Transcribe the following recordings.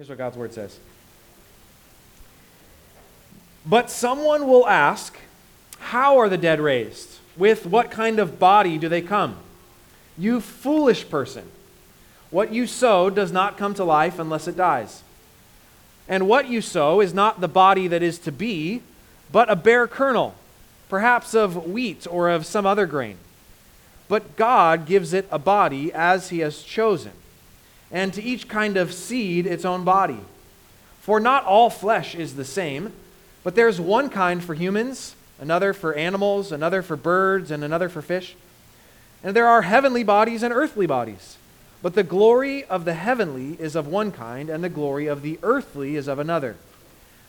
Here's what God's word says. But someone will ask, How are the dead raised? With what kind of body do they come? You foolish person. What you sow does not come to life unless it dies. And what you sow is not the body that is to be, but a bare kernel, perhaps of wheat or of some other grain. But God gives it a body as He has chosen, and to each kind of seed its own body. For not all flesh is the same, but there's one kind for humans, another for animals, another for birds, and another for fish. And there are heavenly bodies and earthly bodies. But the glory of the heavenly is of one kind, and the glory of the earthly is of another.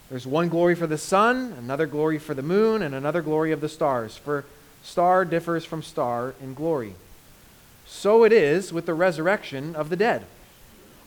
There's one glory for the sun, another glory for the moon, and another glory of the stars. For star differs from star in glory. So it is with the resurrection of the dead.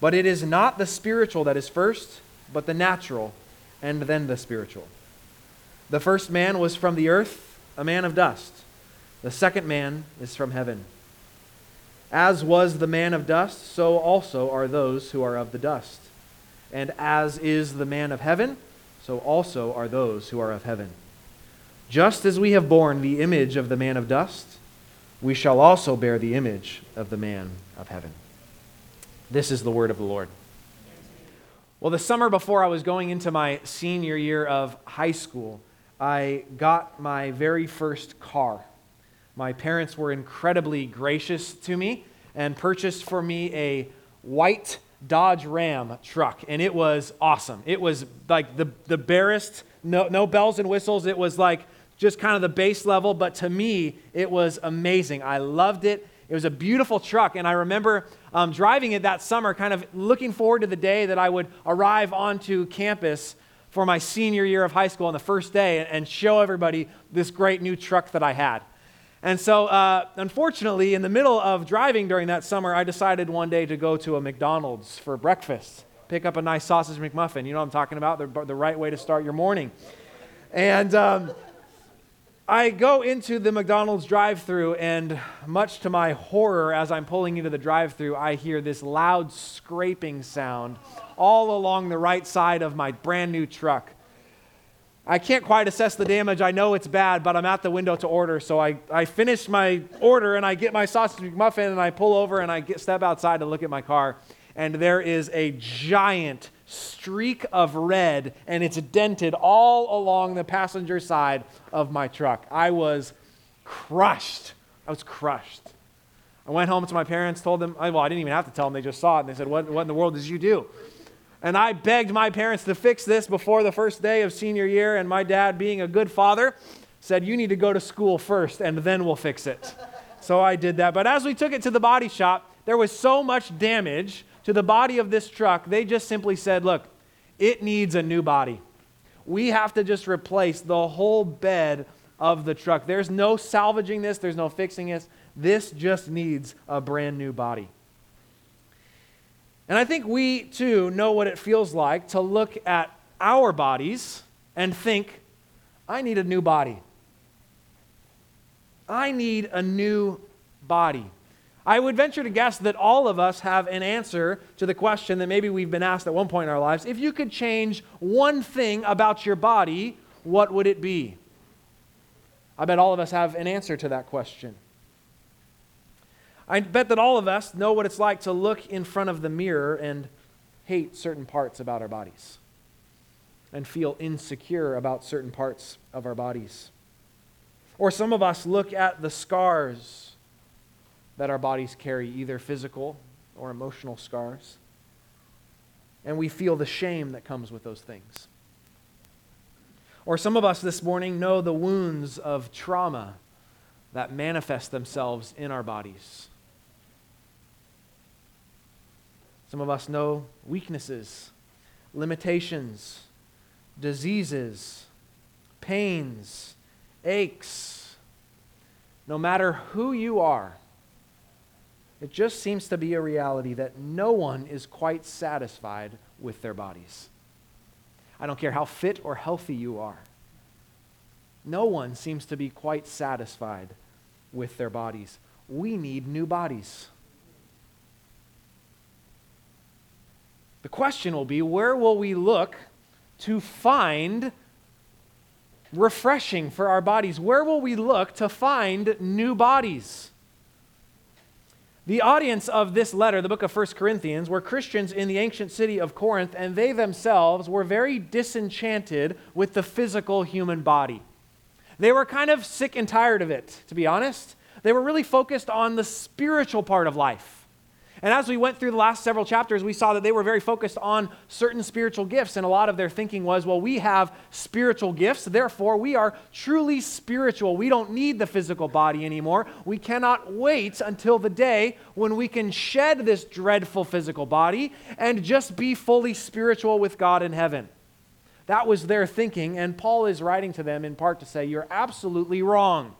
But it is not the spiritual that is first, but the natural, and then the spiritual. The first man was from the earth, a man of dust. The second man is from heaven. As was the man of dust, so also are those who are of the dust. And as is the man of heaven, so also are those who are of heaven. Just as we have borne the image of the man of dust, we shall also bear the image of the man of heaven. This is the word of the Lord. Well, the summer before I was going into my senior year of high school, I got my very first car. My parents were incredibly gracious to me and purchased for me a white Dodge Ram truck, and it was awesome. It was like the, the barest, no, no bells and whistles. It was like just kind of the base level, but to me, it was amazing. I loved it. It was a beautiful truck, and I remember um, driving it that summer, kind of looking forward to the day that I would arrive onto campus for my senior year of high school on the first day and show everybody this great new truck that I had. And so, uh, unfortunately, in the middle of driving during that summer, I decided one day to go to a McDonald's for breakfast. Pick up a nice sausage McMuffin. You know what I'm talking about? The, the right way to start your morning. And um, I go into the McDonald's drive through, and much to my horror, as I'm pulling into the drive through, I hear this loud scraping sound all along the right side of my brand new truck. I can't quite assess the damage. I know it's bad, but I'm at the window to order. So I, I finish my order and I get my sausage muffin and I pull over and I get, step outside to look at my car. And there is a giant streak of red and it's dented all along the passenger side of my truck. I was crushed. I was crushed. I went home to my parents, told them, well, I didn't even have to tell them, they just saw it. And they said, What, what in the world did you do? And I begged my parents to fix this before the first day of senior year, and my dad, being a good father, said, You need to go to school first, and then we'll fix it. so I did that. But as we took it to the body shop, there was so much damage to the body of this truck, they just simply said, Look, it needs a new body. We have to just replace the whole bed of the truck. There's no salvaging this, there's no fixing this. This just needs a brand new body. And I think we too know what it feels like to look at our bodies and think, I need a new body. I need a new body. I would venture to guess that all of us have an answer to the question that maybe we've been asked at one point in our lives. If you could change one thing about your body, what would it be? I bet all of us have an answer to that question. I bet that all of us know what it's like to look in front of the mirror and hate certain parts about our bodies and feel insecure about certain parts of our bodies. Or some of us look at the scars that our bodies carry, either physical or emotional scars, and we feel the shame that comes with those things. Or some of us this morning know the wounds of trauma that manifest themselves in our bodies Some of us know weaknesses limitations, diseases, pains, aches. No matter who you are, it just seems to be a reality that no one is quite satisfied with their bodies. I don't care how fit or healthy you are. No one seems to be quite satisfied with their bodies. We need new bodies. The question will be where will we look to find refreshing for our bodies? Where will we look to find new bodies? The audience of this letter, the book of 1 Corinthians, were Christians in the ancient city of Corinth, and they themselves were very disenchanted with the physical human body. They were kind of sick and tired of it, to be honest. They were really focused on the spiritual part of life. And as we went through the last several chapters, we saw that they were very focused on certain spiritual gifts. And a lot of their thinking was, well, we have spiritual gifts, therefore we are truly spiritual. We don't need the physical body anymore. We cannot wait until the day when we can shed this dreadful physical body and just be fully spiritual with God in heaven. That was their thinking, and Paul is writing to them in part to say, You're absolutely wrong.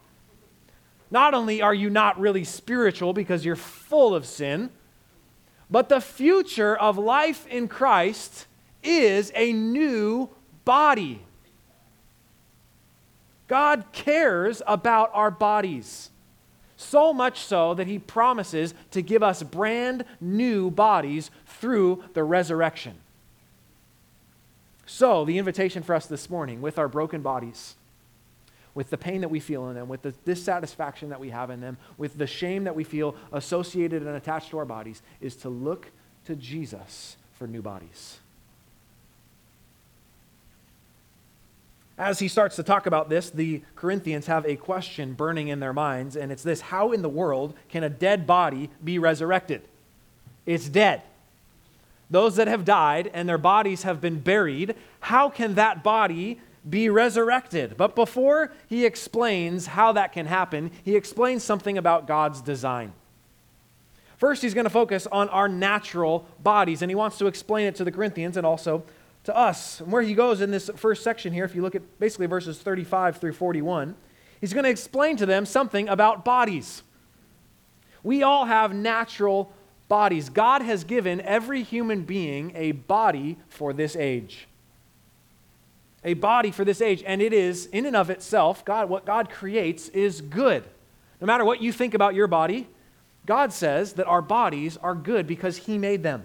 Not only are you not really spiritual because you're full of sin, but the future of life in Christ is a new body. God cares about our bodies. So much so that he promises to give us brand new bodies through the resurrection. So, the invitation for us this morning with our broken bodies with the pain that we feel in them, with the dissatisfaction that we have in them, with the shame that we feel associated and attached to our bodies, is to look to Jesus for new bodies. As he starts to talk about this, the Corinthians have a question burning in their minds, and it's this How in the world can a dead body be resurrected? It's dead. Those that have died and their bodies have been buried, how can that body be resurrected. But before he explains how that can happen, he explains something about God's design. First, he's going to focus on our natural bodies, and he wants to explain it to the Corinthians and also to us. And where he goes in this first section here, if you look at basically verses 35 through 41, he's going to explain to them something about bodies. We all have natural bodies. God has given every human being a body for this age a body for this age, and it is, in and of itself, God, what God creates is good. No matter what you think about your body, God says that our bodies are good because He made them.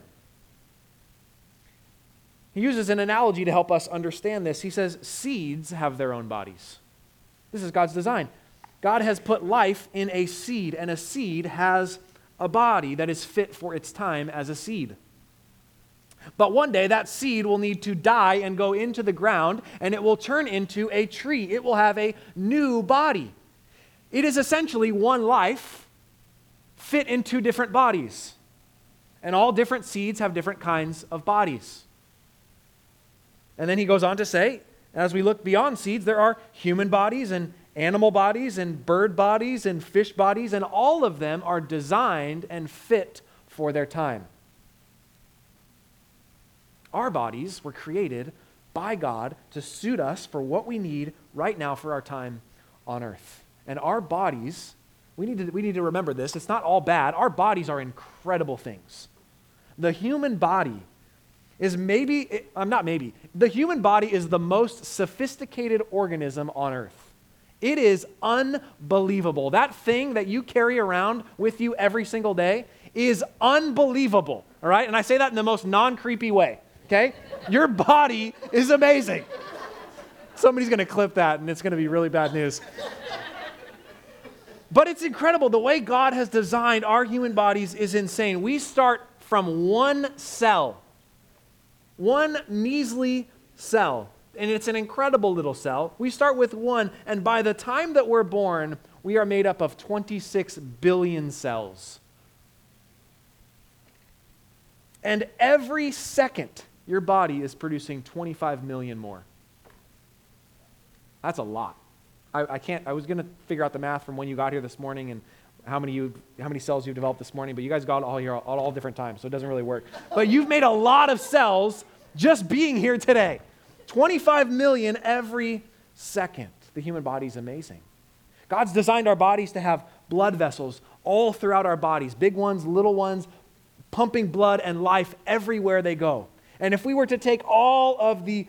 He uses an analogy to help us understand this. He says, Seeds have their own bodies. This is God's design. God has put life in a seed, and a seed has a body that is fit for its time as a seed. But one day that seed will need to die and go into the ground, and it will turn into a tree. It will have a new body. It is essentially one life fit in two different bodies. And all different seeds have different kinds of bodies. And then he goes on to say, as we look beyond seeds, there are human bodies and animal bodies and bird bodies and fish bodies, and all of them are designed and fit for their time. Our bodies were created by God to suit us for what we need right now for our time on earth. And our bodies, we need to, we need to remember this, it's not all bad. Our bodies are incredible things. The human body is maybe, eh, I'm not maybe, the human body is the most sophisticated organism on earth. It is unbelievable. That thing that you carry around with you every single day is unbelievable, all right? And I say that in the most non creepy way okay? Your body is amazing. Somebody's going to clip that and it's going to be really bad news. But it's incredible. The way God has designed our human bodies is insane. We start from one cell, one measly cell, and it's an incredible little cell. We start with one, and by the time that we're born, we are made up of 26 billion cells. And every second, your body is producing 25 million more. That's a lot. I, I can't, I was going to figure out the math from when you got here this morning and how many, you, how many cells you've developed this morning, but you guys got all here all, all different times, so it doesn't really work. But you've made a lot of cells just being here today. 25 million every second. The human body is amazing. God's designed our bodies to have blood vessels all throughout our bodies big ones, little ones, pumping blood and life everywhere they go. And if we were to take all of the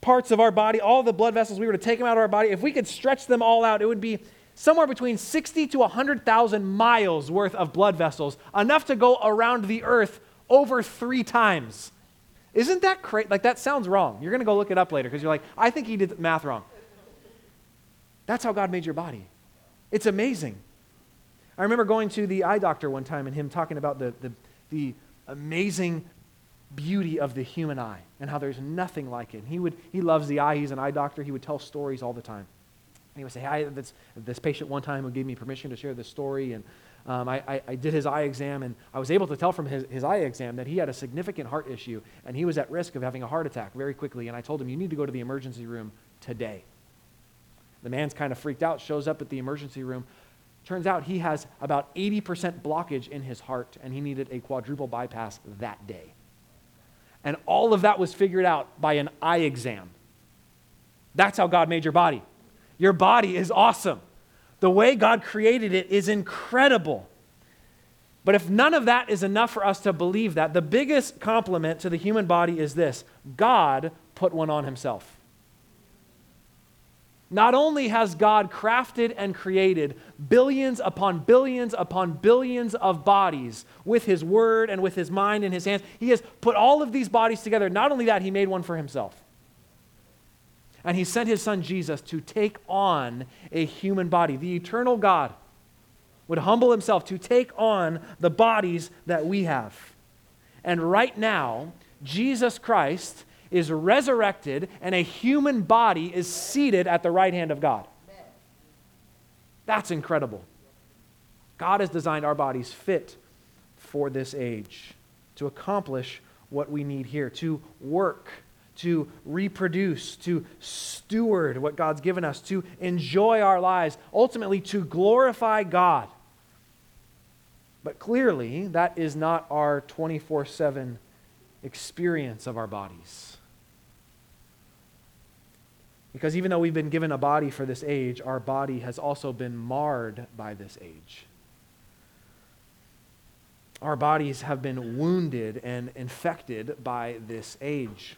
parts of our body, all the blood vessels, we were to take them out of our body, if we could stretch them all out, it would be somewhere between 60 to 100,000 miles worth of blood vessels, enough to go around the earth over three times. Isn't that crazy? Like, that sounds wrong. You're going to go look it up later because you're like, I think he did math wrong. That's how God made your body. It's amazing. I remember going to the eye doctor one time and him talking about the, the, the amazing beauty of the human eye and how there's nothing like it. He, would, he loves the eye. He's an eye doctor. He would tell stories all the time. And he would say, hey, this, this patient one time who gave me permission to share this story. And um, I, I, I, did his eye exam, and I was able to tell from his, his eye exam that he had a significant heart issue, and he was at risk of having a heart attack very quickly. And I told him, you need to go to the emergency room today. The man's kind of freaked out, shows up at the emergency room. Turns out he has about 80% blockage in his heart, and he needed a quadruple bypass that day. And all of that was figured out by an eye exam. That's how God made your body. Your body is awesome. The way God created it is incredible. But if none of that is enough for us to believe that, the biggest compliment to the human body is this God put one on himself. Not only has God crafted and created billions upon billions upon billions of bodies with his word and with his mind and his hands, he has put all of these bodies together. Not only that, he made one for himself. And he sent his son Jesus to take on a human body. The eternal God would humble himself to take on the bodies that we have. And right now, Jesus Christ is resurrected and a human body is seated at the right hand of God. That's incredible. God has designed our bodies fit for this age to accomplish what we need here, to work, to reproduce, to steward what God's given us, to enjoy our lives, ultimately to glorify God. But clearly, that is not our 24 7 experience of our bodies. Because even though we've been given a body for this age, our body has also been marred by this age. Our bodies have been wounded and infected by this age.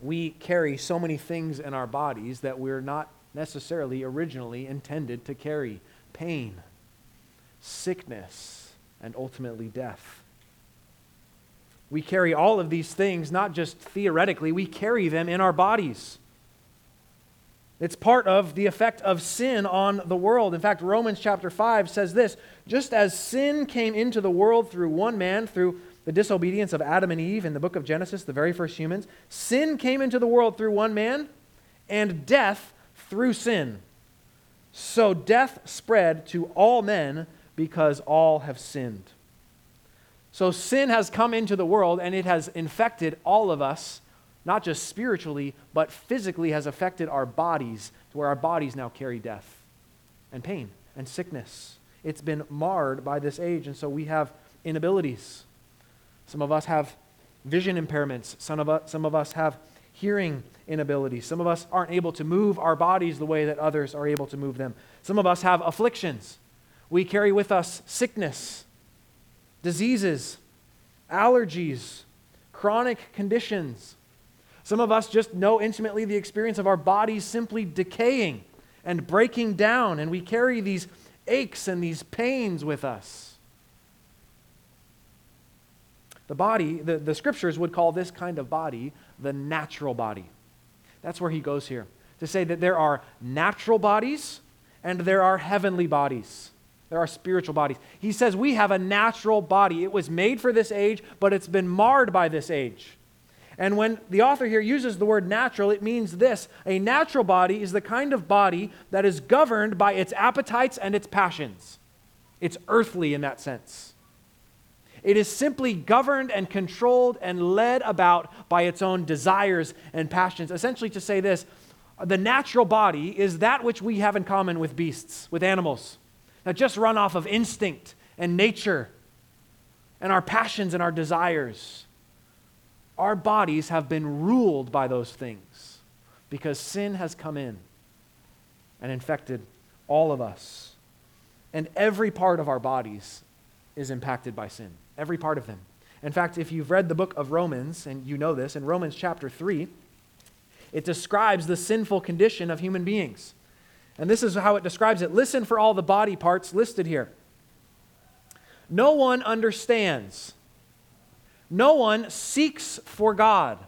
We carry so many things in our bodies that we're not necessarily originally intended to carry pain, sickness, and ultimately death. We carry all of these things not just theoretically, we carry them in our bodies. It's part of the effect of sin on the world. In fact, Romans chapter 5 says this just as sin came into the world through one man, through the disobedience of Adam and Eve in the book of Genesis, the very first humans, sin came into the world through one man, and death through sin. So death spread to all men because all have sinned. So sin has come into the world and it has infected all of us not just spiritually, but physically has affected our bodies to where our bodies now carry death and pain and sickness. It's been marred by this age, and so we have inabilities. Some of us have vision impairments, some of us, some of us have hearing inabilities. Some of us aren't able to move our bodies the way that others are able to move them. Some of us have afflictions. We carry with us sickness, diseases, allergies, chronic conditions. Some of us just know intimately the experience of our bodies simply decaying and breaking down, and we carry these aches and these pains with us. The body, the, the scriptures would call this kind of body the natural body. That's where he goes here to say that there are natural bodies and there are heavenly bodies. There are spiritual bodies. He says we have a natural body. It was made for this age, but it's been marred by this age. And when the author here uses the word natural, it means this a natural body is the kind of body that is governed by its appetites and its passions. It's earthly in that sense. It is simply governed and controlled and led about by its own desires and passions. Essentially, to say this, the natural body is that which we have in common with beasts, with animals, that just run off of instinct and nature and our passions and our desires. Our bodies have been ruled by those things because sin has come in and infected all of us. And every part of our bodies is impacted by sin, every part of them. In fact, if you've read the book of Romans, and you know this, in Romans chapter 3, it describes the sinful condition of human beings. And this is how it describes it. Listen for all the body parts listed here. No one understands. No one seeks for God.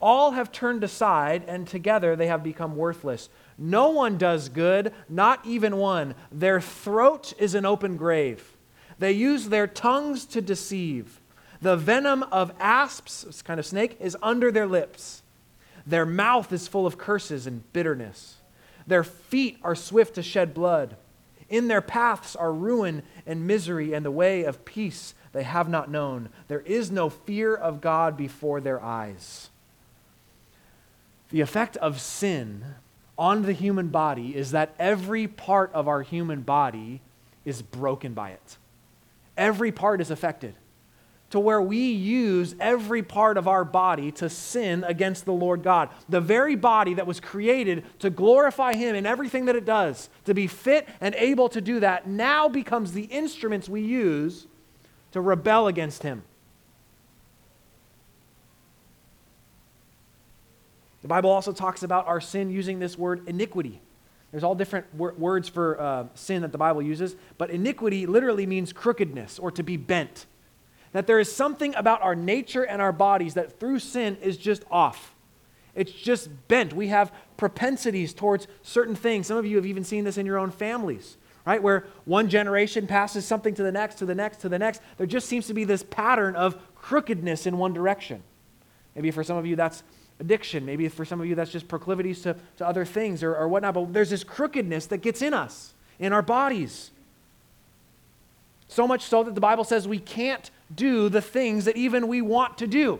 All have turned aside, and together they have become worthless. No one does good, not even one. Their throat is an open grave. They use their tongues to deceive. The venom of asps, this kind of snake, is under their lips. Their mouth is full of curses and bitterness. Their feet are swift to shed blood. In their paths are ruin and misery, and the way of peace they have not known. There is no fear of God before their eyes. The effect of sin on the human body is that every part of our human body is broken by it. Every part is affected to where we use every part of our body to sin against the Lord God. The very body that was created to glorify Him in everything that it does, to be fit and able to do that, now becomes the instruments we use to rebel against Him. The Bible also talks about our sin using this word iniquity. There's all different wor- words for uh, sin that the Bible uses, but iniquity literally means crookedness or to be bent that there is something about our nature and our bodies that through sin is just off. It's just bent. We have propensities towards certain things. Some of you have even seen this in your own families, right? Where one generation passes something to the next, to the next, to the next. There just seems to be this pattern of crookedness in one direction. Maybe for some of you that's addiction. Maybe for some of you that's just proclivities to, to other things or, or whatnot. But there's this crookedness that gets in us, in our bodies. So much so that the Bible says we can't do the things that even we want to do.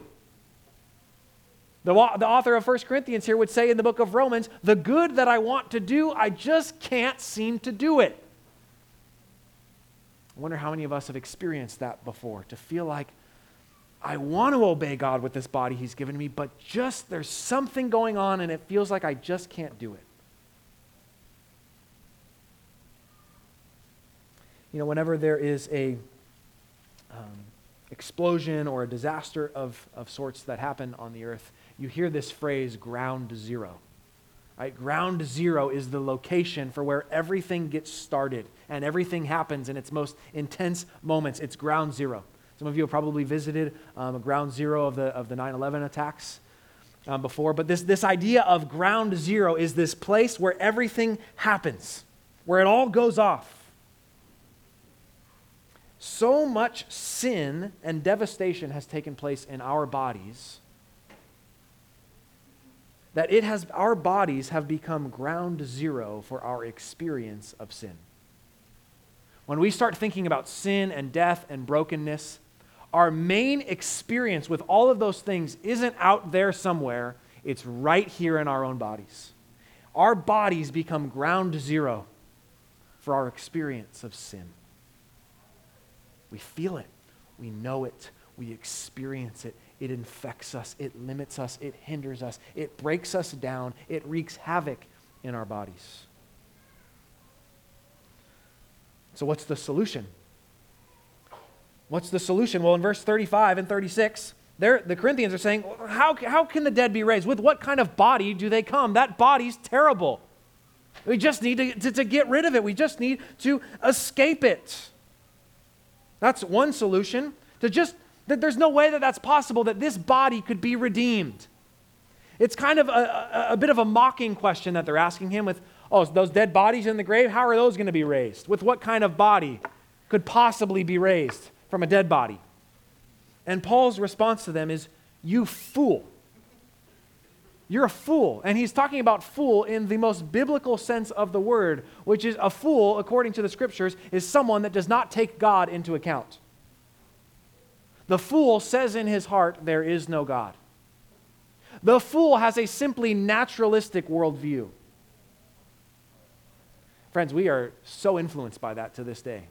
The, the author of 1 Corinthians here would say in the book of Romans, the good that I want to do, I just can't seem to do it. I wonder how many of us have experienced that before to feel like I want to obey God with this body He's given me, but just there's something going on and it feels like I just can't do it. You know, whenever there is a um, explosion or a disaster of, of sorts that happen on the earth, you hear this phrase ground zero. Right? Ground zero is the location for where everything gets started and everything happens in its most intense moments. It's ground zero. Some of you have probably visited um, ground zero of the, of the 9 11 attacks um, before, but this, this idea of ground zero is this place where everything happens, where it all goes off so much sin and devastation has taken place in our bodies that it has our bodies have become ground zero for our experience of sin. When we start thinking about sin and death and brokenness, our main experience with all of those things isn't out there somewhere, it's right here in our own bodies. Our bodies become ground zero for our experience of sin. We feel it. We know it. We experience it. It infects us. It limits us. It hinders us. It breaks us down. It wreaks havoc in our bodies. So, what's the solution? What's the solution? Well, in verse 35 and 36, the Corinthians are saying, how, how can the dead be raised? With what kind of body do they come? That body's terrible. We just need to, to, to get rid of it. We just need to escape it. That's one solution. To just, that there's no way that that's possible, that this body could be redeemed. It's kind of a, a, a bit of a mocking question that they're asking him with, oh, those dead bodies in the grave, how are those going to be raised? With what kind of body could possibly be raised from a dead body? And Paul's response to them is, you fool. You're a fool. And he's talking about fool in the most biblical sense of the word, which is a fool, according to the scriptures, is someone that does not take God into account. The fool says in his heart, There is no God. The fool has a simply naturalistic worldview. Friends, we are so influenced by that to this day.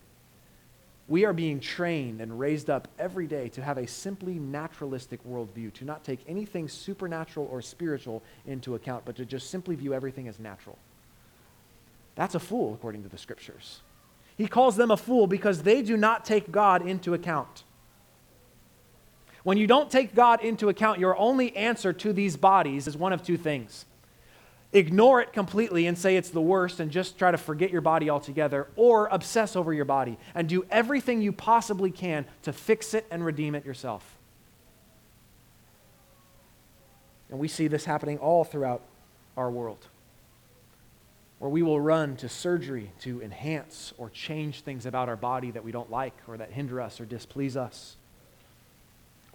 we are being trained and raised up every day to have a simply naturalistic worldview, to not take anything supernatural or spiritual into account, but to just simply view everything as natural. That's a fool, according to the scriptures. He calls them a fool because they do not take God into account. When you don't take God into account, your only answer to these bodies is one of two things ignore it completely and say it's the worst and just try to forget your body altogether, or obsess over your body and do everything you possibly can to fix it and redeem it yourself. And we see this happening all throughout our world, where we will run to surgery to enhance or change things about our body that we don't like or that hinder us or displease us.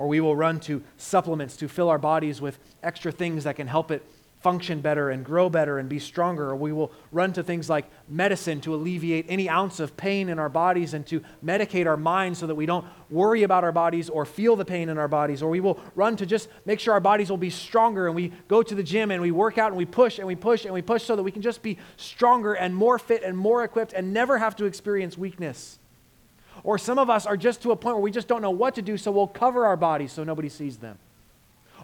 Or we will run to supplements to fill our bodies with extra things that can help it function better and grow better and be stronger, or we will run to things like medicine to alleviate any ounce of pain in our bodies and to medicate our minds so that we don't worry about our bodies or feel the pain in our bodies, or we will run to just make sure our bodies will be stronger and we go to the gym and we work out and we push and we push and we push so that we can just be stronger and more fit and more equipped and never have to experience weakness. Or some of us are just to a point where we just don't know what to do, so we'll cover our bodies so nobody sees them.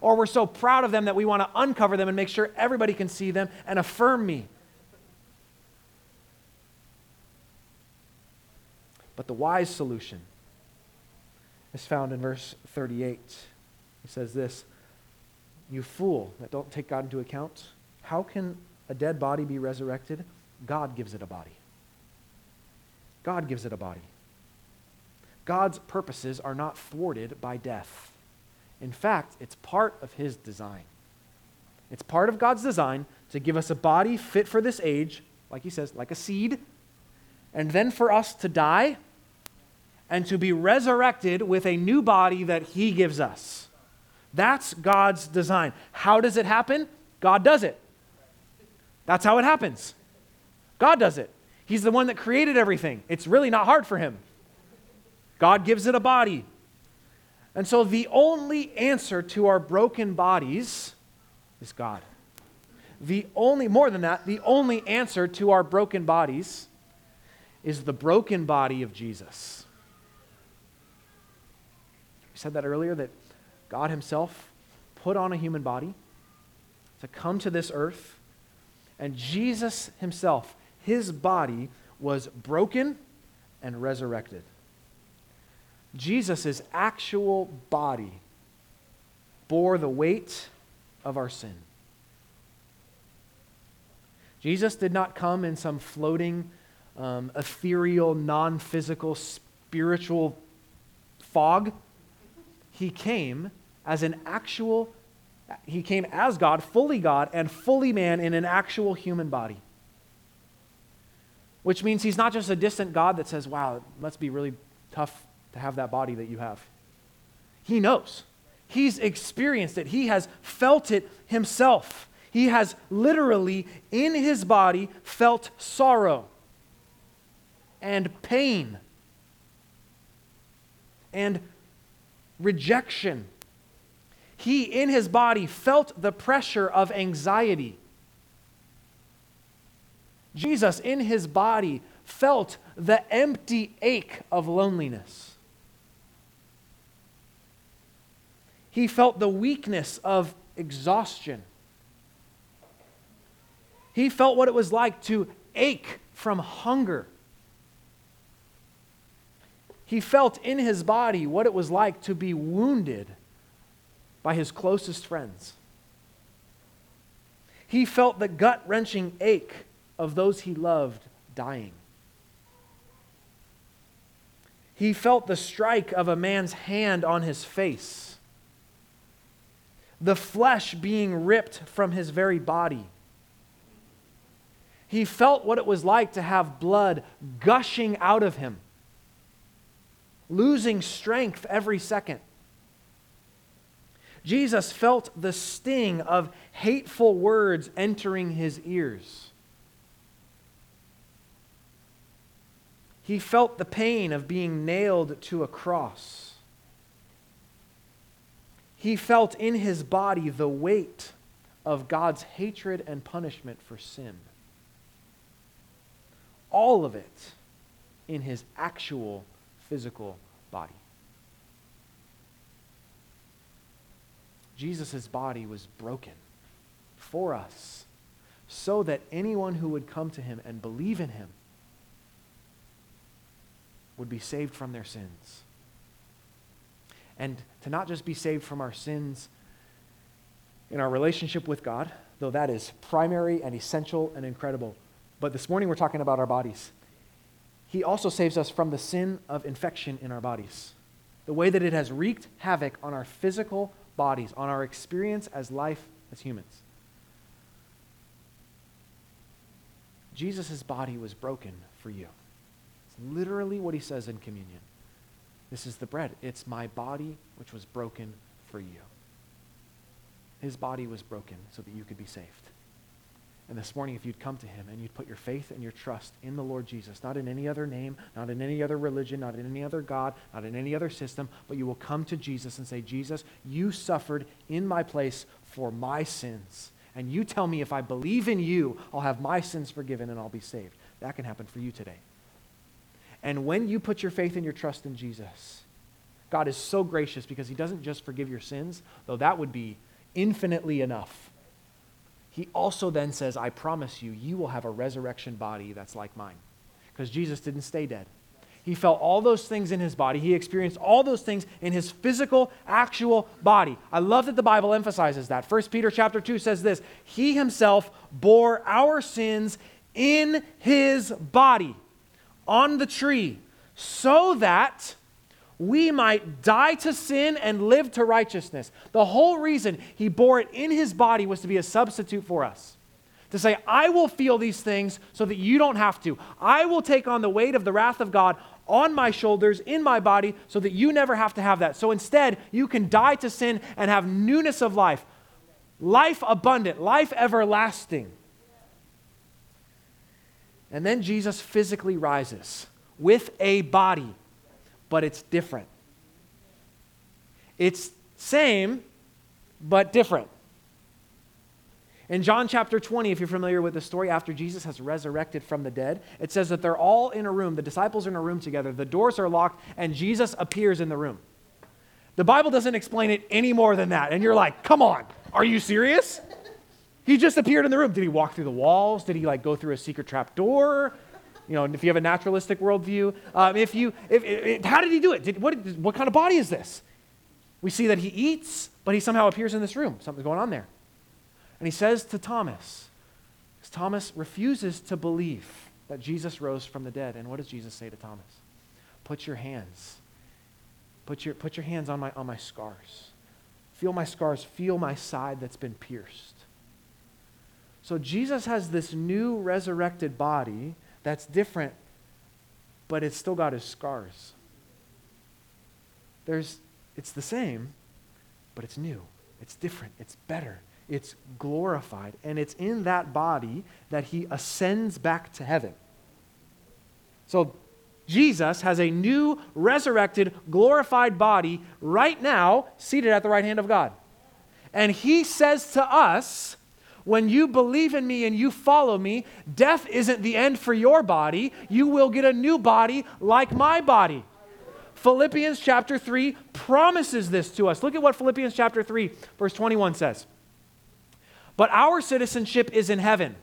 Or we're so proud of them that we want to uncover them and make sure everybody can see them and affirm me. But the wise solution is found in verse 38. He says this You fool that don't take God into account, how can a dead body be resurrected? God gives it a body. God gives it a body. God's purposes are not thwarted by death. In fact, it's part of His design. It's part of God's design to give us a body fit for this age, like He says, like a seed, and then for us to die and to be resurrected with a new body that He gives us. That's God's design. How does it happen? God does it. That's how it happens. God does it. He's the one that created everything. It's really not hard for Him. God gives it a body. And so the only answer to our broken bodies is God. The only, more than that, the only answer to our broken bodies is the broken body of Jesus. We said that earlier that God Himself put on a human body to come to this earth, and Jesus Himself, His body, was broken and resurrected. Jesus' actual body bore the weight of our sin. Jesus did not come in some floating, um, ethereal, non physical, spiritual fog. He came as an actual, he came as God, fully God, and fully man in an actual human body. Which means he's not just a distant God that says, wow, it must be really tough to have that body that you have. He knows. He's experienced it. He has felt it himself. He has literally, in his body, felt sorrow and pain and rejection. He, in his body, felt the pressure of anxiety. Jesus, in his body, felt the empty ache of loneliness. He felt the weakness of exhaustion. He felt what it was like to ache from hunger. He felt in his body what it was like to be wounded by his closest friends. He felt the gut wrenching ache of those he loved dying. He felt the strike of a man's hand on his face the flesh being ripped from his very body. He felt what it was like to have blood gushing out of him, losing strength every second. Jesus felt the sting of hateful words entering his ears. He felt the pain of being nailed to a cross. He felt in his body the weight of God's hatred and punishment for sin. All of it in his actual physical body. Jesus' body was broken for us so that anyone who would come to him and believe in him would be saved from their sins. And to not just be saved from our sins in our relationship with God, though that is primary and essential and incredible, but this morning we're talking about our bodies. He also saves us from the sin of infection in our bodies, the way that it has wreaked havoc on our physical bodies, on our experience as life as humans. Jesus' body was broken for you. It's literally what he says in communion. This is the bread. It's my body which was broken for you. His body was broken so that you could be saved. And this morning, if you'd come to him and you'd put your faith and your trust in the Lord Jesus, not in any other name, not in any other religion, not in any other God, not in any other system, but you will come to Jesus and say, Jesus, you suffered in my place for my sins. And you tell me if I believe in you, I'll have my sins forgiven and I'll be saved. That can happen for you today. And when you put your faith and your trust in Jesus, God is so gracious because he doesn't just forgive your sins, though that would be infinitely enough he also then says, I promise you, you will have a resurrection body that's like mine. Because Jesus didn't stay dead. He felt all those things in his body. He experienced all those things in his physical, actual body. I love that the Bible emphasizes that. 1 Peter chapter 2 says this He himself bore our sins in his body on the tree, so that we might die to sin and live to righteousness. The whole reason he bore it in his body was to be a substitute for us. To say, I will feel these things so that you don't have to. I will take on the weight of the wrath of God on my shoulders, in my body, so that you never have to have that. So instead, you can die to sin and have newness of life, life abundant, life everlasting. And then Jesus physically rises with a body but it's different. It's same, but different. In John chapter 20, if you're familiar with the story, after Jesus has resurrected from the dead, it says that they're all in a room. The disciples are in a room together. The doors are locked, and Jesus appears in the room. The Bible doesn't explain it any more than that. And you're like, come on, are you serious? He just appeared in the room. Did he walk through the walls? Did he like go through a secret trap door? You know, if you have a naturalistic worldview, um, if you, if, if, how did he do it? Did, what, what kind of body is this? We see that he eats, but he somehow appears in this room. Something's going on there. And he says to Thomas, Thomas refuses to believe that Jesus rose from the dead. And what does Jesus say to Thomas? Put your hands, put your, put your hands on my, on my scars. Feel my scars, feel my side that's been pierced. So Jesus has this new resurrected body that's different, but it's still got his scars. There's, it's the same, but it's new. It's different. It's better. It's glorified. And it's in that body that he ascends back to heaven. So Jesus has a new, resurrected, glorified body right now, seated at the right hand of God. And he says to us, when you believe in me and you follow me, death isn't the end for your body. You will get a new body like my body. Philippians chapter 3 promises this to us. Look at what Philippians chapter 3, verse 21 says. But our citizenship is in heaven,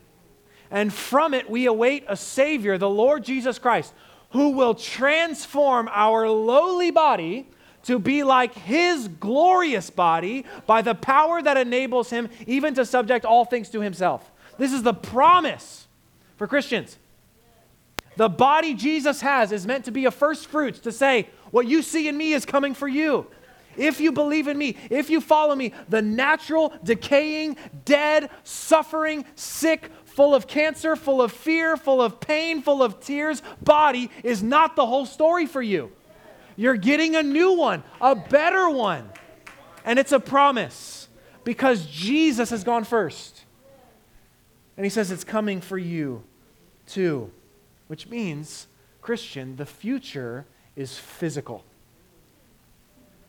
and from it we await a Savior, the Lord Jesus Christ, who will transform our lowly body to be like his glorious body by the power that enables him even to subject all things to himself. This is the promise for Christians. The body Jesus has is meant to be a first fruits, to say, what you see in me is coming for you. If you believe in me, if you follow me, the natural, decaying, dead, suffering, sick, full of cancer, full of fear, full of pain, full of tears body is not the whole story for you. You're getting a new one, a better one. And it's a promise because Jesus has gone first. And he says it's coming for you too, which means, Christian, the future is physical.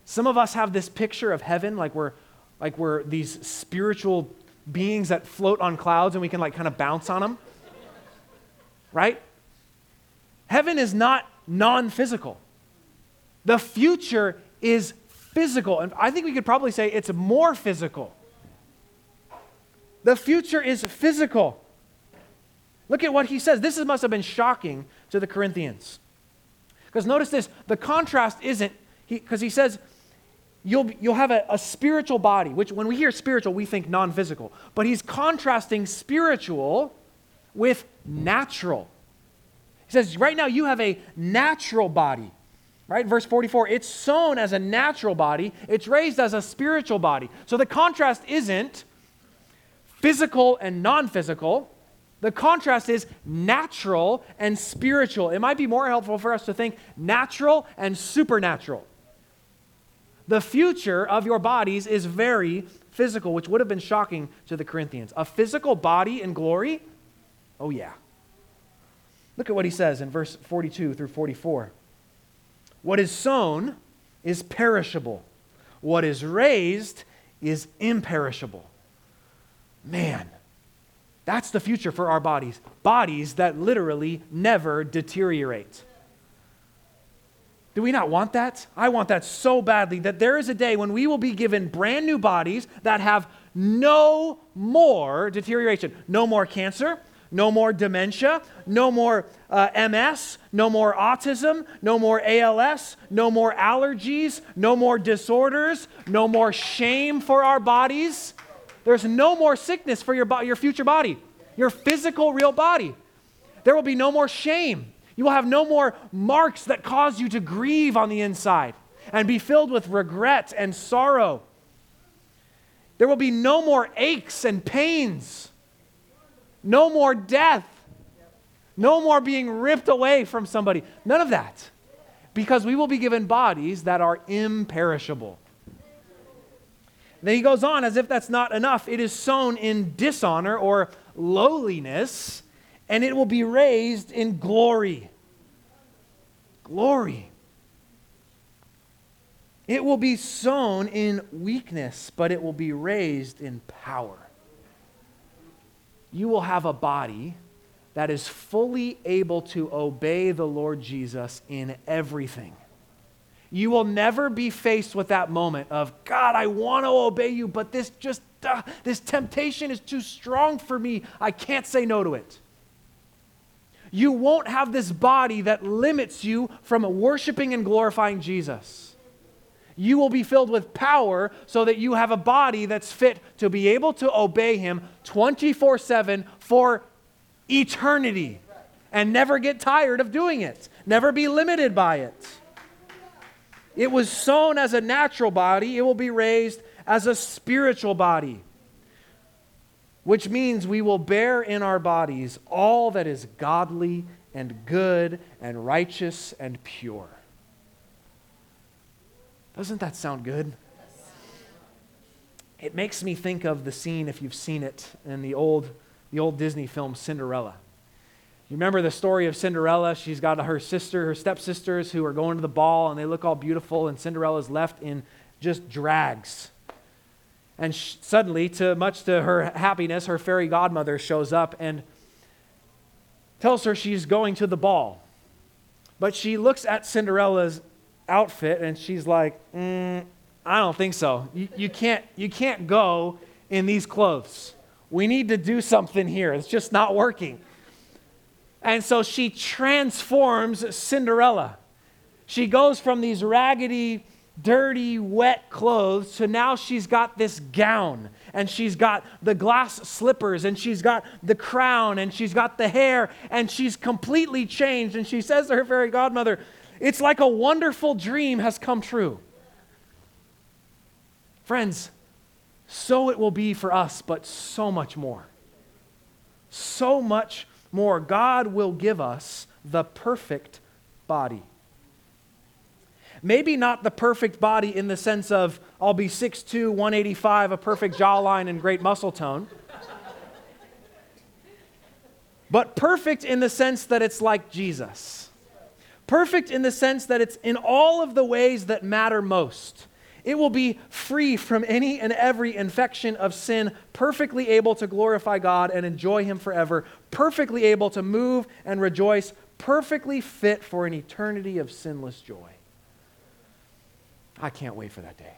Some of us have this picture of heaven like we're like we're these spiritual beings that float on clouds and we can like kind of bounce on them. Right? Heaven is not non-physical. The future is physical. And I think we could probably say it's more physical. The future is physical. Look at what he says. This must have been shocking to the Corinthians. Because notice this the contrast isn't, because he, he, says, you'll, you'll have a, a spiritual body, which when we hear spiritual, we think non physical. But he's contrasting spiritual with natural. He says, right now you have a natural body. Right? Verse 44 it's sown as a natural body, it's raised as a spiritual body. So the contrast isn't physical and non physical. The contrast is natural and spiritual. It might be more helpful for us to think natural and supernatural. The future of your bodies is very physical, which would have been shocking to the Corinthians. A physical body in glory? Oh, yeah. Look at what he says in verse 42 through 44. What is sown is perishable, what is raised is imperishable. Man, that's the future for our bodies. Bodies that literally never deteriorate. Do we not want that? I want that so badly that there is a day when we will be given brand new bodies that have no more deterioration, no more cancer, no more dementia, no more uh, MS, no more autism, no more ALS, no more allergies, no more disorders, no more shame for our bodies. There's no more sickness for your, bo- your future body, your physical, real body. There will be no more shame. You will have no more marks that cause you to grieve on the inside and be filled with regret and sorrow. There will be no more aches and pains. No more death. No more being ripped away from somebody. None of that. Because we will be given bodies that are imperishable. Then he goes on as if that's not enough. It is sown in dishonor or lowliness, and it will be raised in glory. Glory. It will be sown in weakness, but it will be raised in power you will have a body that is fully able to obey the Lord Jesus in everything. You will never be faced with that moment of, God, I want to obey you, but this just, uh, this temptation is too strong for me. I can't say no to it. You won't have this body that limits you from worshiping and glorifying Jesus you will be filled with power so that you have a body that's fit to be able to obey Him 24 7 for eternity and never get tired of doing it, never be limited by it. It was sown as a natural body, it will be raised as a spiritual body, which means we will bear in our bodies all that is godly and good and righteous and pure. Doesn't that sound good? It makes me think of the scene, if you've seen it, in the old, the old Disney film Cinderella. You remember the story of Cinderella? She's got her sister, her stepsisters, who are going to the ball, and they look all beautiful, and Cinderella's left in just drags. And sh- suddenly, to much to her happiness, her fairy godmother shows up and tells her she's going to the ball. But she looks at Cinderella's outfit and she's like, mm, I don't think so. You, you, can't, you can't go in these clothes. We need to do something here. It's just not working. And so she transforms Cinderella. She goes from these raggedy, dirty, wet clothes to now she's got this gown and she's got the glass slippers and she's got the crown and she's got the hair and she's completely changed. And she says to her fairy godmother, it's like a wonderful dream has come true. Friends, so it will be for us, but so much more. So much more. God will give us the perfect body. Maybe not the perfect body in the sense of I'll be 6'2, 185, a perfect jawline, and great muscle tone. but perfect in the sense that it's like Jesus Perfect in the sense that it's in all of the ways that matter most. It will be free from any and every infection of sin, perfectly able to glorify God and enjoy Him forever, perfectly able to move and rejoice, perfectly fit for an eternity of sinless joy. I can't wait for that day.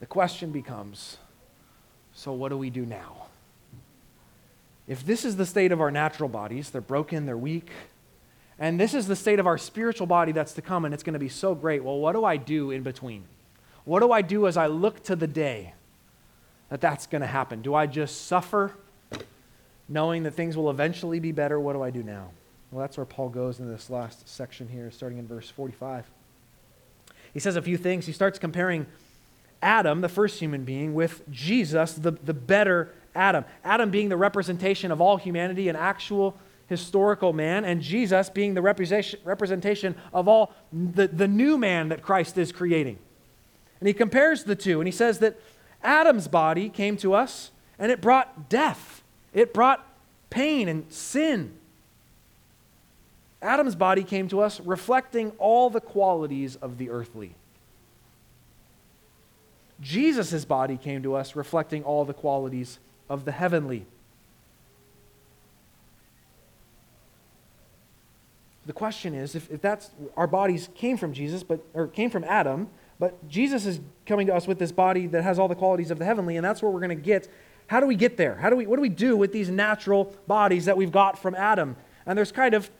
The question becomes so, what do we do now? If this is the state of our natural bodies, they're broken, they're weak, and this is the state of our spiritual body that's to come, and it's going to be so great. Well, what do I do in between? What do I do as I look to the day that that's going to happen? Do I just suffer, knowing that things will eventually be better? What do I do now? Well, that's where Paul goes in this last section here, starting in verse 45. He says a few things. He starts comparing Adam, the first human being, with Jesus, the, the better Adam. Adam being the representation of all humanity, an actual historical man, and Jesus being the representation of all the, the new man that Christ is creating. And he compares the two, and he says that Adam's body came to us and it brought death, it brought pain and sin. Adam's body came to us reflecting all the qualities of the earthly. Jesus' body came to us reflecting all the qualities of the heavenly. The question is if, if that's our bodies came from Jesus, but or came from Adam, but Jesus is coming to us with this body that has all the qualities of the heavenly, and that's where we're going to get. How do we get there? How do we, what do we do with these natural bodies that we've got from Adam? And there's kind of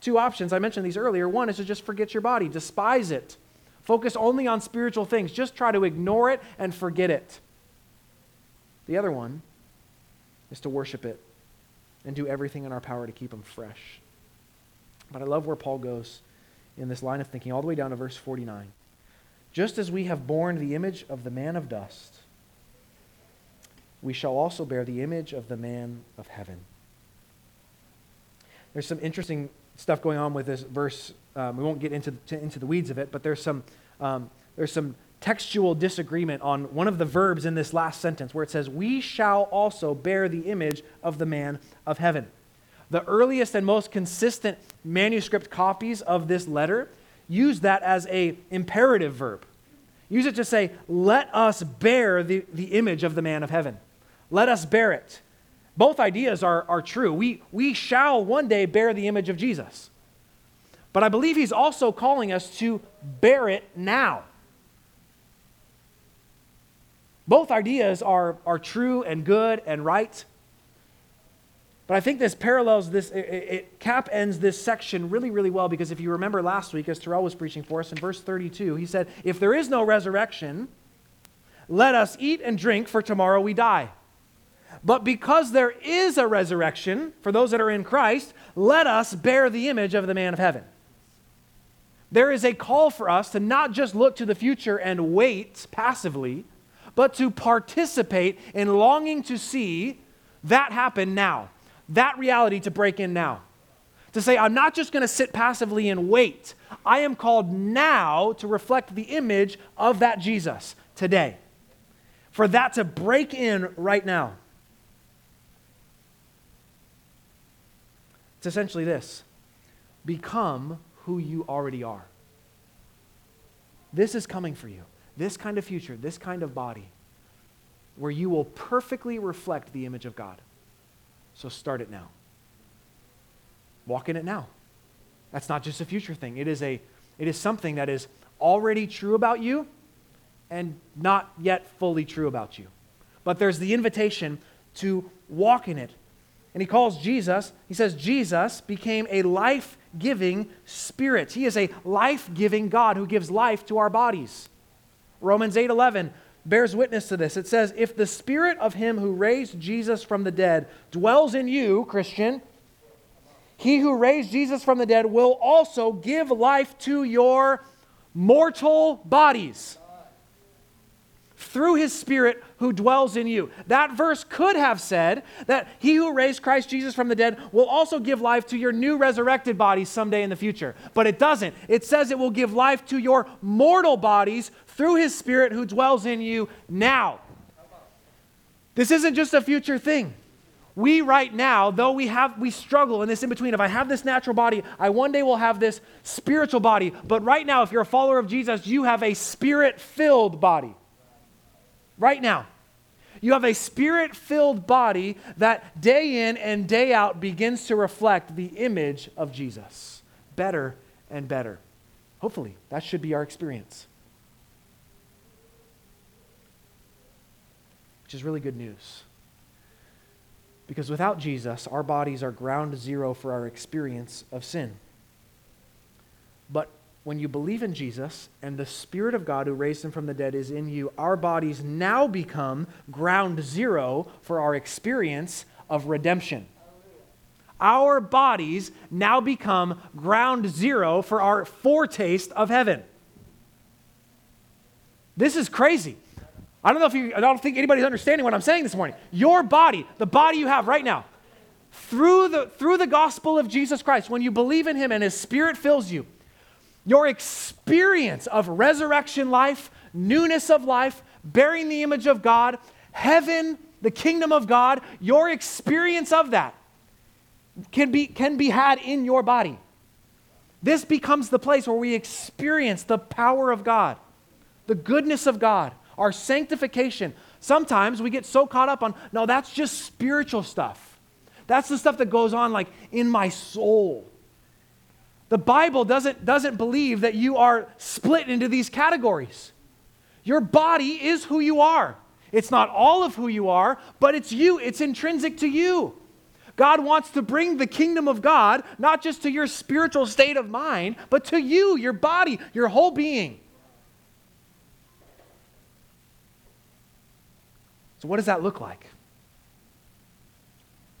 two options. I mentioned these earlier. One is to just forget your body, despise it, focus only on spiritual things, just try to ignore it and forget it. The other one is to worship it and do everything in our power to keep them fresh. But I love where Paul goes in this line of thinking, all the way down to verse 49. Just as we have borne the image of the man of dust, we shall also bear the image of the man of heaven. There's some interesting stuff going on with this verse. Um, we won't get into, to, into the weeds of it, but there's some, um, there's some textual disagreement on one of the verbs in this last sentence where it says, We shall also bear the image of the man of heaven. The earliest and most consistent manuscript copies of this letter use that as a imperative verb. Use it to say, let us bear the, the image of the man of heaven. Let us bear it. Both ideas are, are true. We, we shall one day bear the image of Jesus. But I believe he's also calling us to bear it now. Both ideas are, are true and good and right. But I think this parallels this, it, it, cap ends this section really, really well because if you remember last week, as Terrell was preaching for us in verse 32, he said, If there is no resurrection, let us eat and drink, for tomorrow we die. But because there is a resurrection for those that are in Christ, let us bear the image of the man of heaven. There is a call for us to not just look to the future and wait passively, but to participate in longing to see that happen now that reality to break in now. To say, I'm not just going to sit passively and wait. I am called now to reflect the image of that Jesus today. For that to break in right now. It's essentially this become who you already are. This is coming for you. This kind of future, this kind of body, where you will perfectly reflect the image of God. So start it now. Walk in it now. That's not just a future thing. It is a it is something that is already true about you and not yet fully true about you. But there's the invitation to walk in it. And he calls Jesus, he says Jesus became a life-giving spirit. He is a life-giving God who gives life to our bodies. Romans 8:11 bears witness to this. It says, If the spirit of him who raised Jesus from the dead dwells in you, Christian, he who raised Jesus from the dead will also give life to your mortal bodies through his spirit who dwells in you. That verse could have said that he who raised Christ Jesus from the dead will also give life to your new resurrected bodies someday in the future. But it doesn't. It says it will give life to your mortal bodies through his Spirit who dwells in you now. This isn't just a future thing. We right now, though we have we struggle in this in between. If I have this natural body, I one day will have this spiritual body. But right now, if you're a follower of Jesus, you have a spirit-filled body. Right now. You have a spirit filled body that day in and day out begins to reflect the image of Jesus better and better. Hopefully, that should be our experience. Which is really good news. Because without Jesus, our bodies are ground zero for our experience of sin. But when you believe in Jesus and the Spirit of God who raised him from the dead is in you, our bodies now become ground zero for our experience of redemption. Our bodies now become ground zero for our foretaste of heaven. This is crazy. I don't know if you, I don't think anybody's understanding what I'm saying this morning. Your body, the body you have right now, through the, through the gospel of Jesus Christ, when you believe in Him and His Spirit fills you, your experience of resurrection life, newness of life, bearing the image of God, heaven, the kingdom of God, your experience of that can be, can be had in your body. This becomes the place where we experience the power of God, the goodness of God, our sanctification. Sometimes we get so caught up on, no, that's just spiritual stuff. That's the stuff that goes on like in my soul. The Bible doesn't, doesn't believe that you are split into these categories. Your body is who you are. It's not all of who you are, but it's you, it's intrinsic to you. God wants to bring the kingdom of God not just to your spiritual state of mind, but to you, your body, your whole being. So, what does that look like?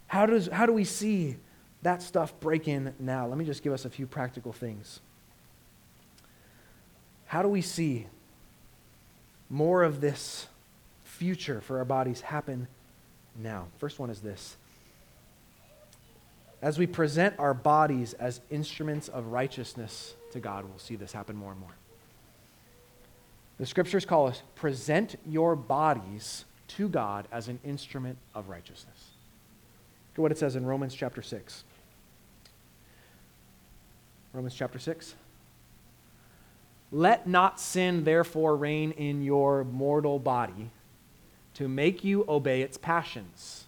How, does, how do we see that stuff break in now. Let me just give us a few practical things. How do we see more of this future for our bodies happen now? First one is this. As we present our bodies as instruments of righteousness to God, we'll see this happen more and more. The scriptures call us present your bodies to God as an instrument of righteousness. Look at what it says in Romans chapter 6. Romans chapter 6. Let not sin therefore reign in your mortal body to make you obey its passions.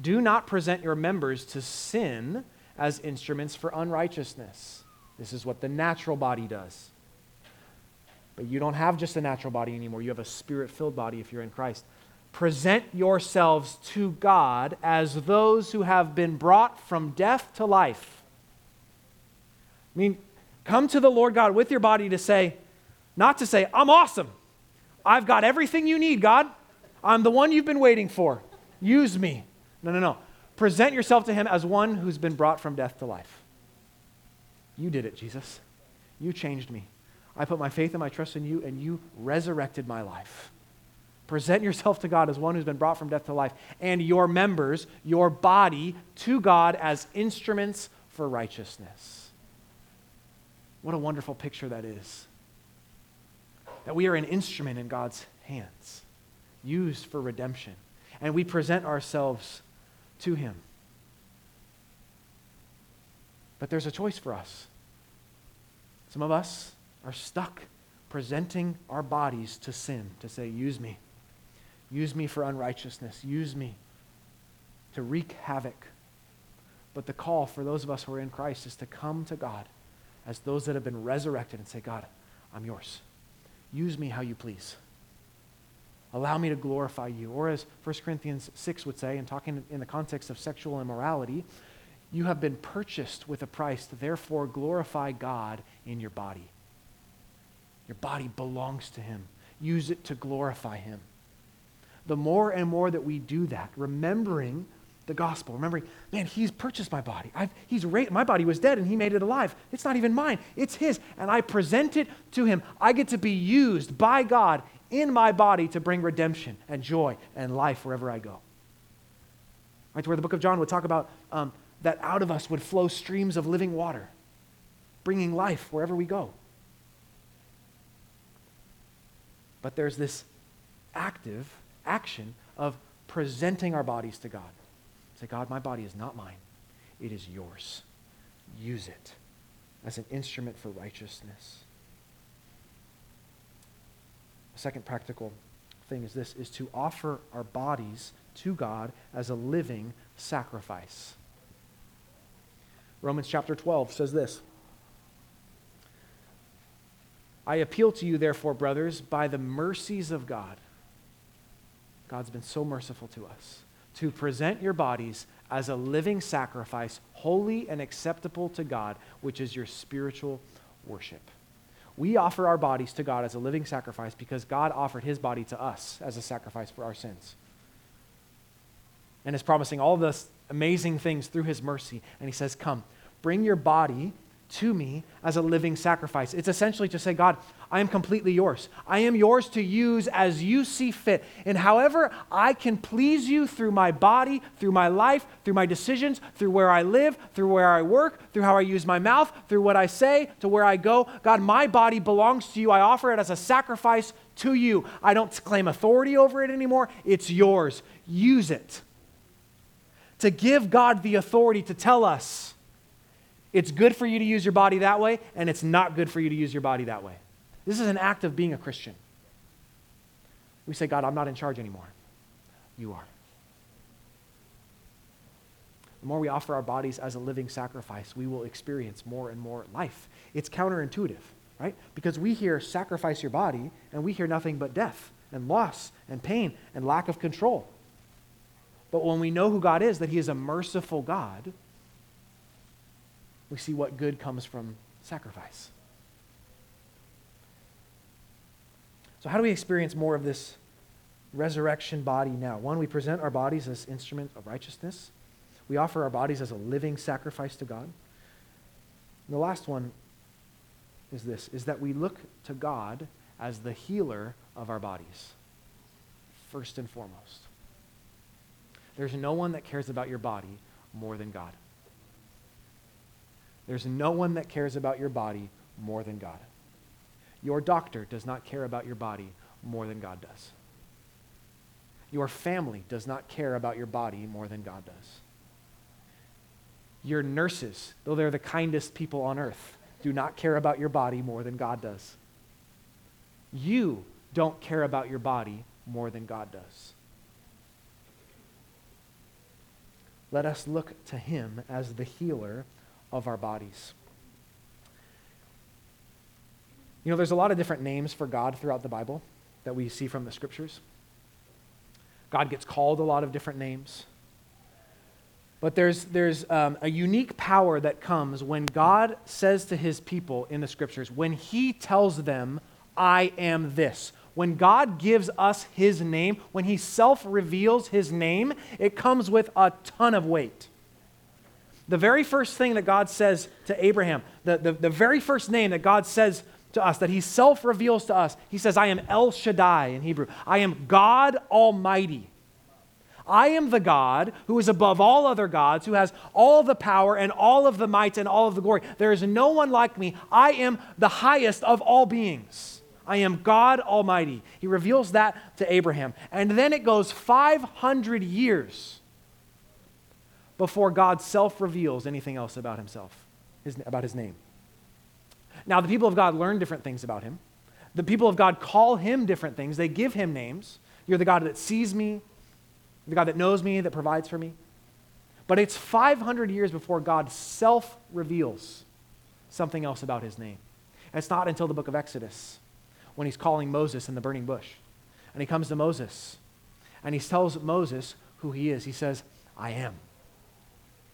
Do not present your members to sin as instruments for unrighteousness. This is what the natural body does. But you don't have just a natural body anymore. You have a spirit filled body if you're in Christ. Present yourselves to God as those who have been brought from death to life I mean, come to the Lord God with your body to say, not to say, I'm awesome. I've got everything you need, God. I'm the one you've been waiting for. Use me. No, no, no. Present yourself to Him as one who's been brought from death to life. You did it, Jesus. You changed me. I put my faith and my trust in you, and you resurrected my life. Present yourself to God as one who's been brought from death to life, and your members, your body, to God as instruments for righteousness. What a wonderful picture that is. That we are an instrument in God's hands, used for redemption. And we present ourselves to Him. But there's a choice for us. Some of us are stuck presenting our bodies to sin, to say, use me. Use me for unrighteousness. Use me to wreak havoc. But the call for those of us who are in Christ is to come to God as those that have been resurrected and say, God, I'm yours. Use me how you please. Allow me to glorify you. Or as 1 Corinthians 6 would say, and talking in the context of sexual immorality, you have been purchased with a price, therefore glorify God in your body. Your body belongs to Him. Use it to glorify Him. The more and more that we do that, remembering the gospel, remembering, man, he's purchased my body. I've, he's ra- my body was dead and he made it alive. It's not even mine, it's his. And I present it to him. I get to be used by God in my body to bring redemption and joy and life wherever I go. Right, to where the book of John would talk about um, that out of us would flow streams of living water, bringing life wherever we go. But there's this active action of presenting our bodies to God. Say, God, my body is not mine, it is yours. Use it as an instrument for righteousness. A second practical thing is this is to offer our bodies to God as a living sacrifice. Romans chapter 12 says this I appeal to you, therefore, brothers, by the mercies of God. God's been so merciful to us to present your bodies as a living sacrifice, holy and acceptable to God, which is your spiritual worship. We offer our bodies to God as a living sacrifice because God offered his body to us as a sacrifice for our sins. And is promising all this amazing things through his mercy. And he says, Come, bring your body to me as a living sacrifice. It's essentially to say, God, I am completely yours. I am yours to use as you see fit. And however I can please you through my body, through my life, through my decisions, through where I live, through where I work, through how I use my mouth, through what I say, to where I go. God, my body belongs to you. I offer it as a sacrifice to you. I don't claim authority over it anymore. It's yours. Use it. To give God the authority to tell us it's good for you to use your body that way, and it's not good for you to use your body that way. This is an act of being a Christian. We say, God, I'm not in charge anymore. You are. The more we offer our bodies as a living sacrifice, we will experience more and more life. It's counterintuitive, right? Because we hear sacrifice your body, and we hear nothing but death and loss and pain and lack of control. But when we know who God is, that He is a merciful God, we see what good comes from sacrifice. So, how do we experience more of this resurrection body now? One, we present our bodies as instrument of righteousness. We offer our bodies as a living sacrifice to God. And the last one is this is that we look to God as the healer of our bodies. First and foremost. There's no one that cares about your body more than God. There's no one that cares about your body more than God. Your doctor does not care about your body more than God does. Your family does not care about your body more than God does. Your nurses, though they're the kindest people on earth, do not care about your body more than God does. You don't care about your body more than God does. Let us look to him as the healer of our bodies. You know, there's a lot of different names for God throughout the Bible that we see from the scriptures. God gets called a lot of different names. But there's, there's um, a unique power that comes when God says to his people in the scriptures, when he tells them, I am this. When God gives us his name, when he self reveals his name, it comes with a ton of weight. The very first thing that God says to Abraham, the, the, the very first name that God says to us, that he self reveals to us. He says, I am El Shaddai in Hebrew. I am God Almighty. I am the God who is above all other gods, who has all the power and all of the might and all of the glory. There is no one like me. I am the highest of all beings. I am God Almighty. He reveals that to Abraham. And then it goes 500 years before God self reveals anything else about himself, his, about his name. Now, the people of God learn different things about him. The people of God call him different things. They give him names. You're the God that sees me, the God that knows me, that provides for me. But it's 500 years before God self reveals something else about his name. And it's not until the book of Exodus when he's calling Moses in the burning bush. And he comes to Moses and he tells Moses who he is. He says, I am.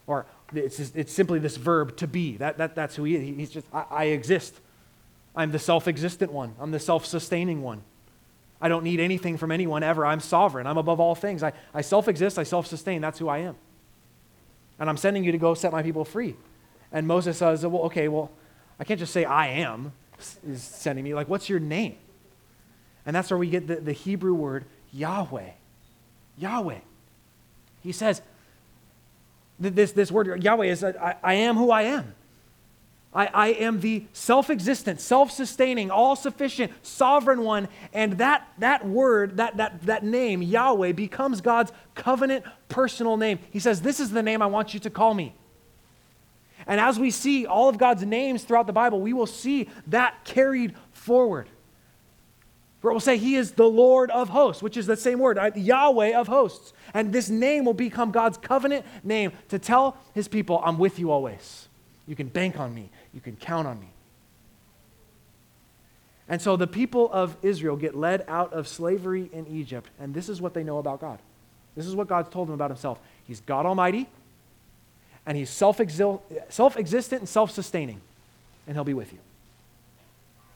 Or it's, just, it's simply this verb to be. That, that, that's who he is. He's just, I, I exist. I'm the self existent one, I'm the self sustaining one. I don't need anything from anyone ever. I'm sovereign. I'm above all things. I, I self exist. I self sustain. That's who I am. And I'm sending you to go set my people free. And Moses says, Well, okay, well, I can't just say I am, is sending me. Like, what's your name? And that's where we get the, the Hebrew word Yahweh. Yahweh. He says, this, this word Yahweh is uh, I, I am who I am. I, I am the self existent, self sustaining, all sufficient, sovereign one. And that, that word, that, that, that name, Yahweh, becomes God's covenant personal name. He says, This is the name I want you to call me. And as we see all of God's names throughout the Bible, we will see that carried forward. Where it will say, He is the Lord of hosts, which is the same word, Yahweh of hosts. And this name will become God's covenant name to tell his people, I'm with you always. You can bank on me, you can count on me. And so the people of Israel get led out of slavery in Egypt, and this is what they know about God. This is what God's told them about himself. He's God Almighty, and he's self existent and self sustaining, and he'll be with you.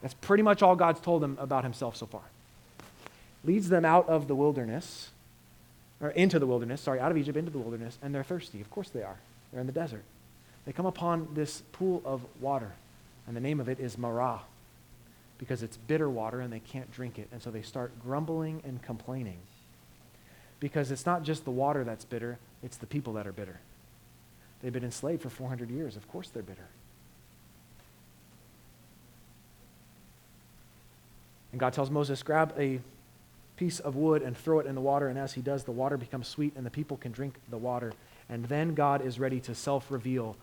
That's pretty much all God's told them about himself so far. Leads them out of the wilderness, or into the wilderness, sorry, out of Egypt into the wilderness, and they're thirsty. Of course they are. They're in the desert. They come upon this pool of water, and the name of it is Marah, because it's bitter water and they can't drink it. And so they start grumbling and complaining. Because it's not just the water that's bitter, it's the people that are bitter. They've been enslaved for 400 years. Of course they're bitter. And God tells Moses, grab a piece of wood and throw it in the water. And as he does, the water becomes sweet and the people can drink the water. And then God is ready to self reveal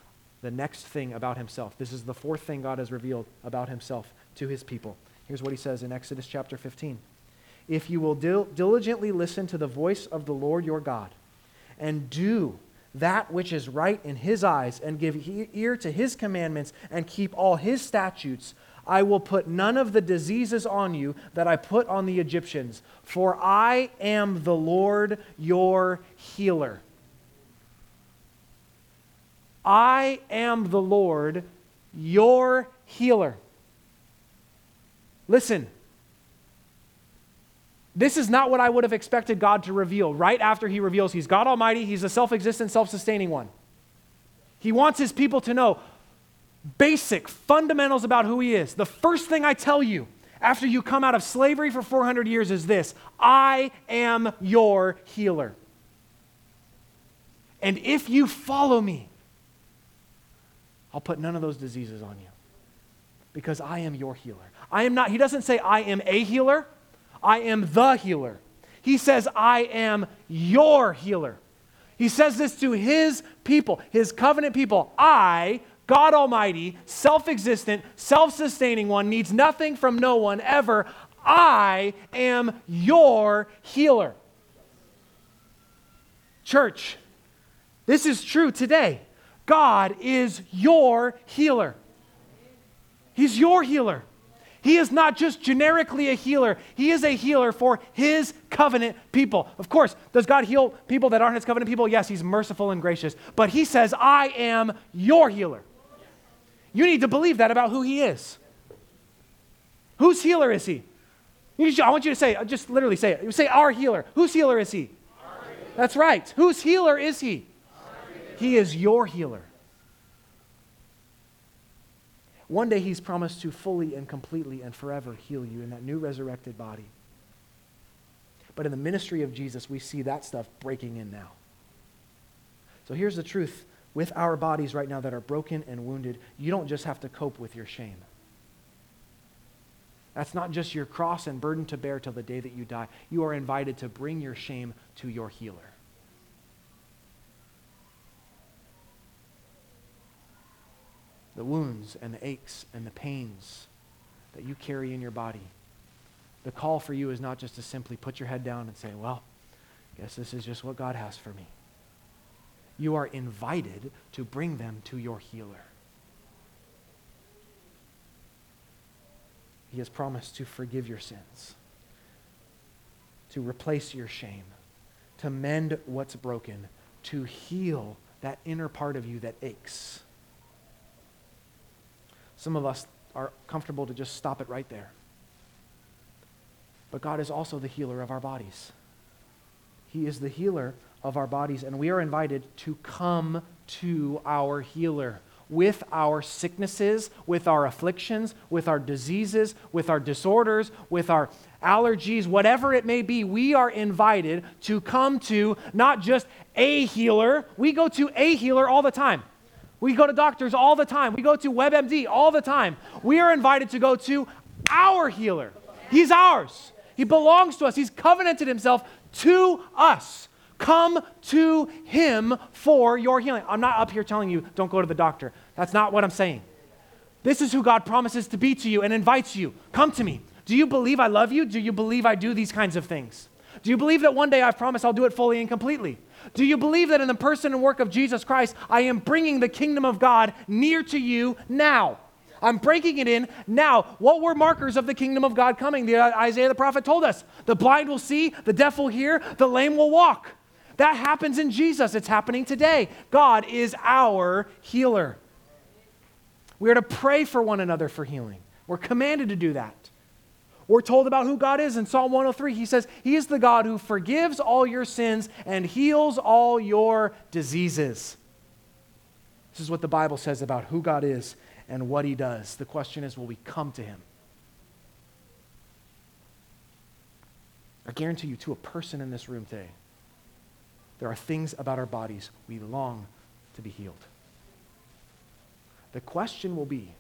the next thing about himself. This is the fourth thing God has revealed about himself to his people. Here's what he says in Exodus chapter 15 If you will dil- diligently listen to the voice of the Lord your God and do that which is right in his eyes and give ear to his commandments and keep all his statutes, I will put none of the diseases on you that I put on the Egyptians, for I am the Lord your healer. I am the Lord your healer. Listen, this is not what I would have expected God to reveal right after He reveals He's God Almighty, He's a self existent, self sustaining one. He wants His people to know basic fundamentals about who He is. The first thing I tell you after you come out of slavery for 400 years is this I am your healer. And if you follow me, I'll put none of those diseases on you because I am your healer. I am not, he doesn't say, I am a healer, I am the healer. He says, I am your healer. He says this to his people, his covenant people. I, God Almighty, self existent, self sustaining one, needs nothing from no one ever. I am your healer. Church, this is true today. God is your healer. He's your healer. He is not just generically a healer, He is a healer for His covenant people. Of course, does God heal people that aren't His covenant people? Yes, He's merciful and gracious. But He says, I am your healer. You need to believe that about who He is. Whose healer is He? I want you to say, uh, just literally say it. Say, Our healer. Whose healer is He? That's right. Whose healer is He? He is your healer. One day he's promised to fully and completely and forever heal you in that new resurrected body. But in the ministry of Jesus, we see that stuff breaking in now. So here's the truth with our bodies right now that are broken and wounded, you don't just have to cope with your shame. That's not just your cross and burden to bear till the day that you die. You are invited to bring your shame to your healer. the wounds and the aches and the pains that you carry in your body. The call for you is not just to simply put your head down and say, well, guess this is just what God has for me. You are invited to bring them to your healer. He has promised to forgive your sins, to replace your shame, to mend what's broken, to heal that inner part of you that aches. Some of us are comfortable to just stop it right there. But God is also the healer of our bodies. He is the healer of our bodies, and we are invited to come to our healer with our sicknesses, with our afflictions, with our diseases, with our disorders, with our allergies, whatever it may be, we are invited to come to not just a healer, we go to a healer all the time. We go to doctors all the time. We go to WebMD all the time. We are invited to go to our healer. He's ours. He belongs to us. He's covenanted himself to us. Come to him for your healing. I'm not up here telling you don't go to the doctor. That's not what I'm saying. This is who God promises to be to you and invites you. Come to me. Do you believe I love you? Do you believe I do these kinds of things? Do you believe that one day I've promised I'll do it fully and completely? Do you believe that in the person and work of Jesus Christ, I am bringing the kingdom of God near to you now? I'm breaking it in now. What were markers of the kingdom of God coming? The, uh, Isaiah the prophet told us the blind will see, the deaf will hear, the lame will walk. That happens in Jesus. It's happening today. God is our healer. We are to pray for one another for healing. We're commanded to do that. We're told about who God is in Psalm 103. He says, He is the God who forgives all your sins and heals all your diseases. This is what the Bible says about who God is and what He does. The question is, will we come to Him? I guarantee you, to a person in this room today, there are things about our bodies we long to be healed. The question will be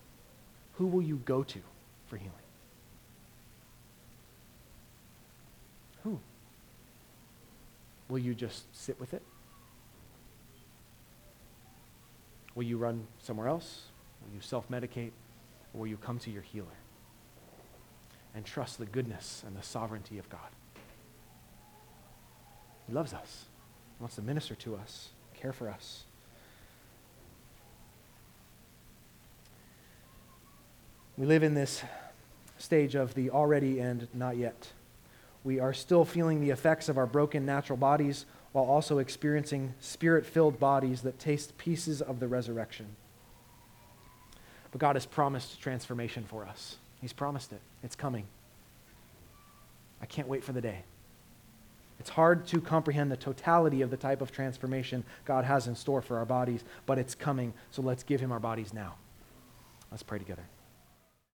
who will you go to for healing? Who? Will you just sit with it? Will you run somewhere else? Will you self medicate? Or will you come to your healer and trust the goodness and the sovereignty of God? He loves us, he wants to minister to us, care for us. We live in this stage of the already and not yet. We are still feeling the effects of our broken natural bodies while also experiencing spirit filled bodies that taste pieces of the resurrection. But God has promised transformation for us. He's promised it. It's coming. I can't wait for the day. It's hard to comprehend the totality of the type of transformation God has in store for our bodies, but it's coming, so let's give Him our bodies now. Let's pray together.